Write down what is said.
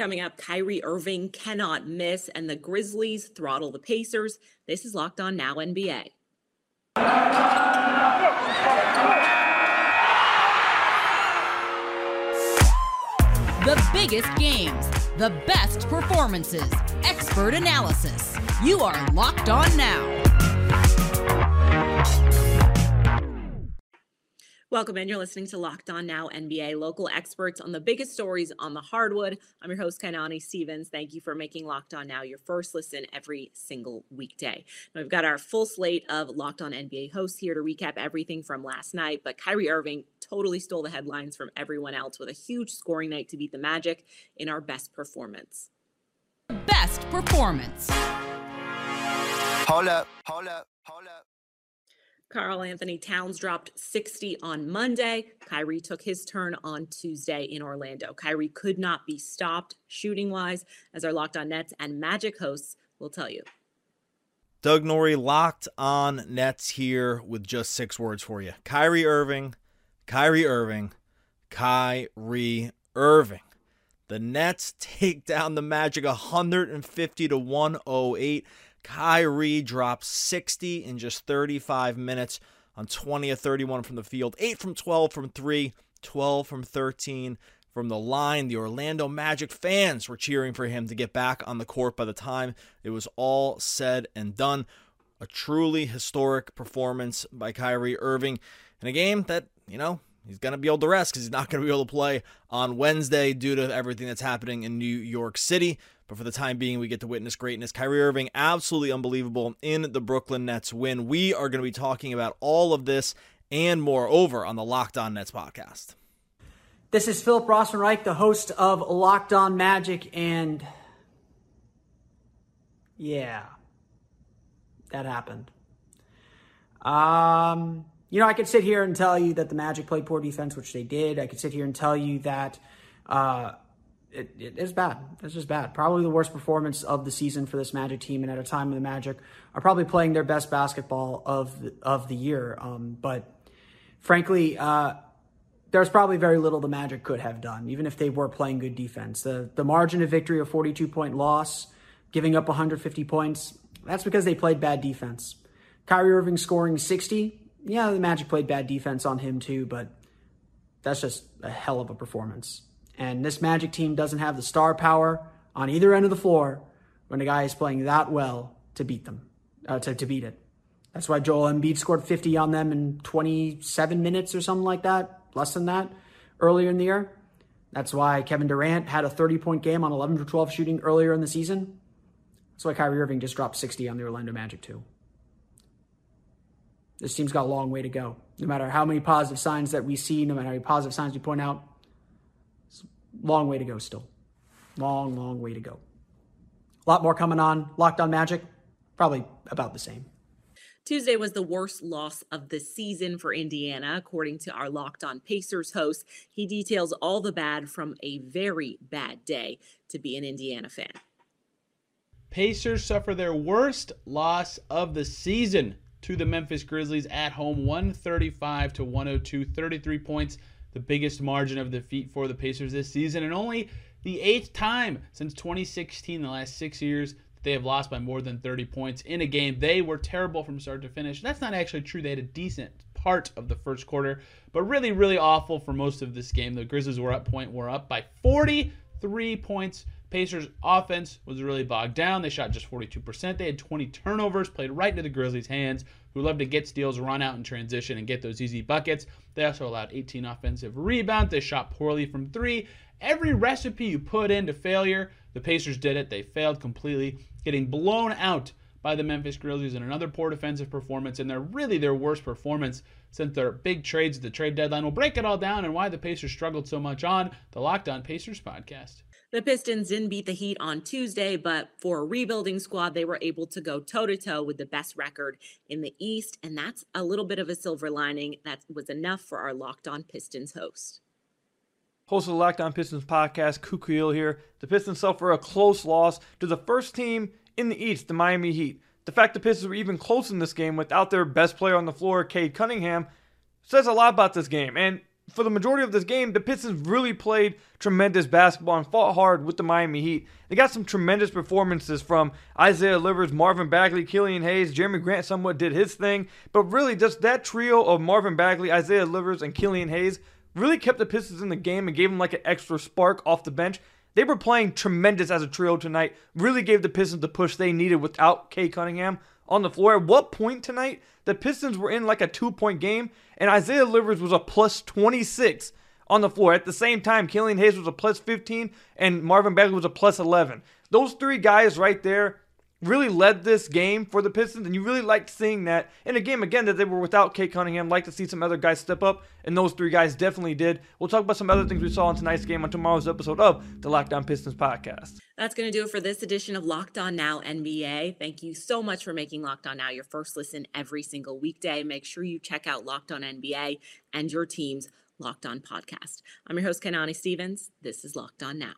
Coming up, Kyrie Irving cannot miss, and the Grizzlies throttle the Pacers. This is Locked On Now NBA. The biggest games, the best performances, expert analysis. You are Locked On Now. Welcome in. You're listening to Locked On Now NBA, local experts on the biggest stories on the hardwood. I'm your host, Kainani Stevens. Thank you for making Locked On Now your first listen every single weekday. Now, we've got our full slate of Locked On NBA hosts here to recap everything from last night, but Kyrie Irving totally stole the headlines from everyone else with a huge scoring night to beat the Magic in our best performance. Best performance. Hold up, hold up, hold up. Karl-Anthony Towns dropped 60 on Monday. Kyrie took his turn on Tuesday in Orlando. Kyrie could not be stopped shooting wise, as our Locked On Nets and Magic hosts will tell you. Doug Norrie locked on Nets here with just six words for you Kyrie Irving, Kyrie Irving, Kyrie Irving. The Nets take down the Magic 150 to 108. Kyrie drops 60 in just 35 minutes on 20 of 31 from the field, 8 from 12 from 3, 12 from 13 from the line. The Orlando Magic fans were cheering for him to get back on the court by the time it was all said and done. A truly historic performance by Kyrie Irving in a game that, you know, he's going to be able to rest because he's not going to be able to play on Wednesday due to everything that's happening in New York City. But for the time being, we get to witness greatness. Kyrie Irving, absolutely unbelievable in the Brooklyn Nets win. We are going to be talking about all of this and more over on the Locked On Nets podcast. This is Philip Rossman-Reich, the host of Locked On Magic, and yeah, that happened. Um, you know, I could sit here and tell you that the Magic played poor defense, which they did. I could sit here and tell you that uh, it, it is bad. It's just bad. Probably the worst performance of the season for this Magic team, and at a time when the Magic are probably playing their best basketball of the, of the year. Um, but frankly, uh, there's probably very little the Magic could have done, even if they were playing good defense. The the margin of victory, a 42 point loss, giving up 150 points, that's because they played bad defense. Kyrie Irving scoring 60. Yeah, the Magic played bad defense on him too, but that's just a hell of a performance. And this Magic team doesn't have the star power on either end of the floor when a guy is playing that well to beat them, uh, to, to beat it. That's why Joel Embiid scored 50 on them in 27 minutes or something like that, less than that, earlier in the year. That's why Kevin Durant had a 30 point game on 11 for 12 shooting earlier in the season. That's why Kyrie Irving just dropped 60 on the Orlando Magic, too. This team's got a long way to go. No matter how many positive signs that we see, no matter how many positive signs we point out, it's a long way to go still. Long, long way to go. A lot more coming on. Locked on Magic, probably about the same. Tuesday was the worst loss of the season for Indiana, according to our Locked On Pacers host. He details all the bad from a very bad day to be an Indiana fan. Pacers suffer their worst loss of the season to the Memphis Grizzlies at home, 135 to 102, 33 points the biggest margin of defeat for the Pacers this season, and only the eighth time since 2016, the last six years, that they have lost by more than 30 points in a game. They were terrible from start to finish. That's not actually true. They had a decent part of the first quarter, but really, really awful for most of this game. The Grizzlies were up point, were up by 43 points. Pacers offense was really bogged down. They shot just 42%. They had 20 turnovers, played right into the Grizzlies' hands, who love to get steals, run out in transition, and get those easy buckets. They also allowed 18 offensive rebounds. They shot poorly from three. Every recipe you put into failure, the Pacers did it. They failed completely, getting blown out by the Memphis Grizzlies in another poor defensive performance, and they're really their worst performance since their big trades at the trade deadline. We'll break it all down and why the Pacers struggled so much on the Locked On Pacers podcast. The Pistons didn't beat the Heat on Tuesday, but for a rebuilding squad, they were able to go toe to toe with the best record in the East. And that's a little bit of a silver lining. That was enough for our Locked On Pistons host. Host of the Locked On Pistons podcast, Kukuil here. The Pistons suffer a close loss to the first team in the East, the Miami Heat. The fact the Pistons were even close in this game without their best player on the floor, Cade Cunningham, says a lot about this game. And for the majority of this game, the Pistons really played tremendous basketball and fought hard with the Miami Heat. They got some tremendous performances from Isaiah Livers, Marvin Bagley, Killian Hayes, Jerami Grant somewhat did his thing, but really just that trio of Marvin Bagley, Isaiah Livers, and Killian Hayes really kept the Pistons in the game and gave them like an extra spark off the bench. They were playing tremendous as a trio tonight, really gave the Pistons the push they needed without Cade Cunningham on the floor. At what point tonight, the Pistons were in like a two point game, and Isaiah Livers was a plus 26 on the floor. At the same time, Killian Hayes was a plus 15, and Marvin Bagley was a plus 11. Those three guys right there really led this game for the Pistons, and you really liked seeing that in a game again that they were without Cade Cunningham. Like to see some other guys step up, and those three guys definitely did. We'll talk about some other things we saw in tonight's game on tomorrow's episode of the Locked On Pistons podcast. That's going to do it for this edition of Locked On Now NBA. Thank you so much for making Locked On Now your first listen every single weekday. Make sure you check out Locked On NBA and your team's Locked On podcast. I'm your host, Kanani Stevens. This is Locked On Now.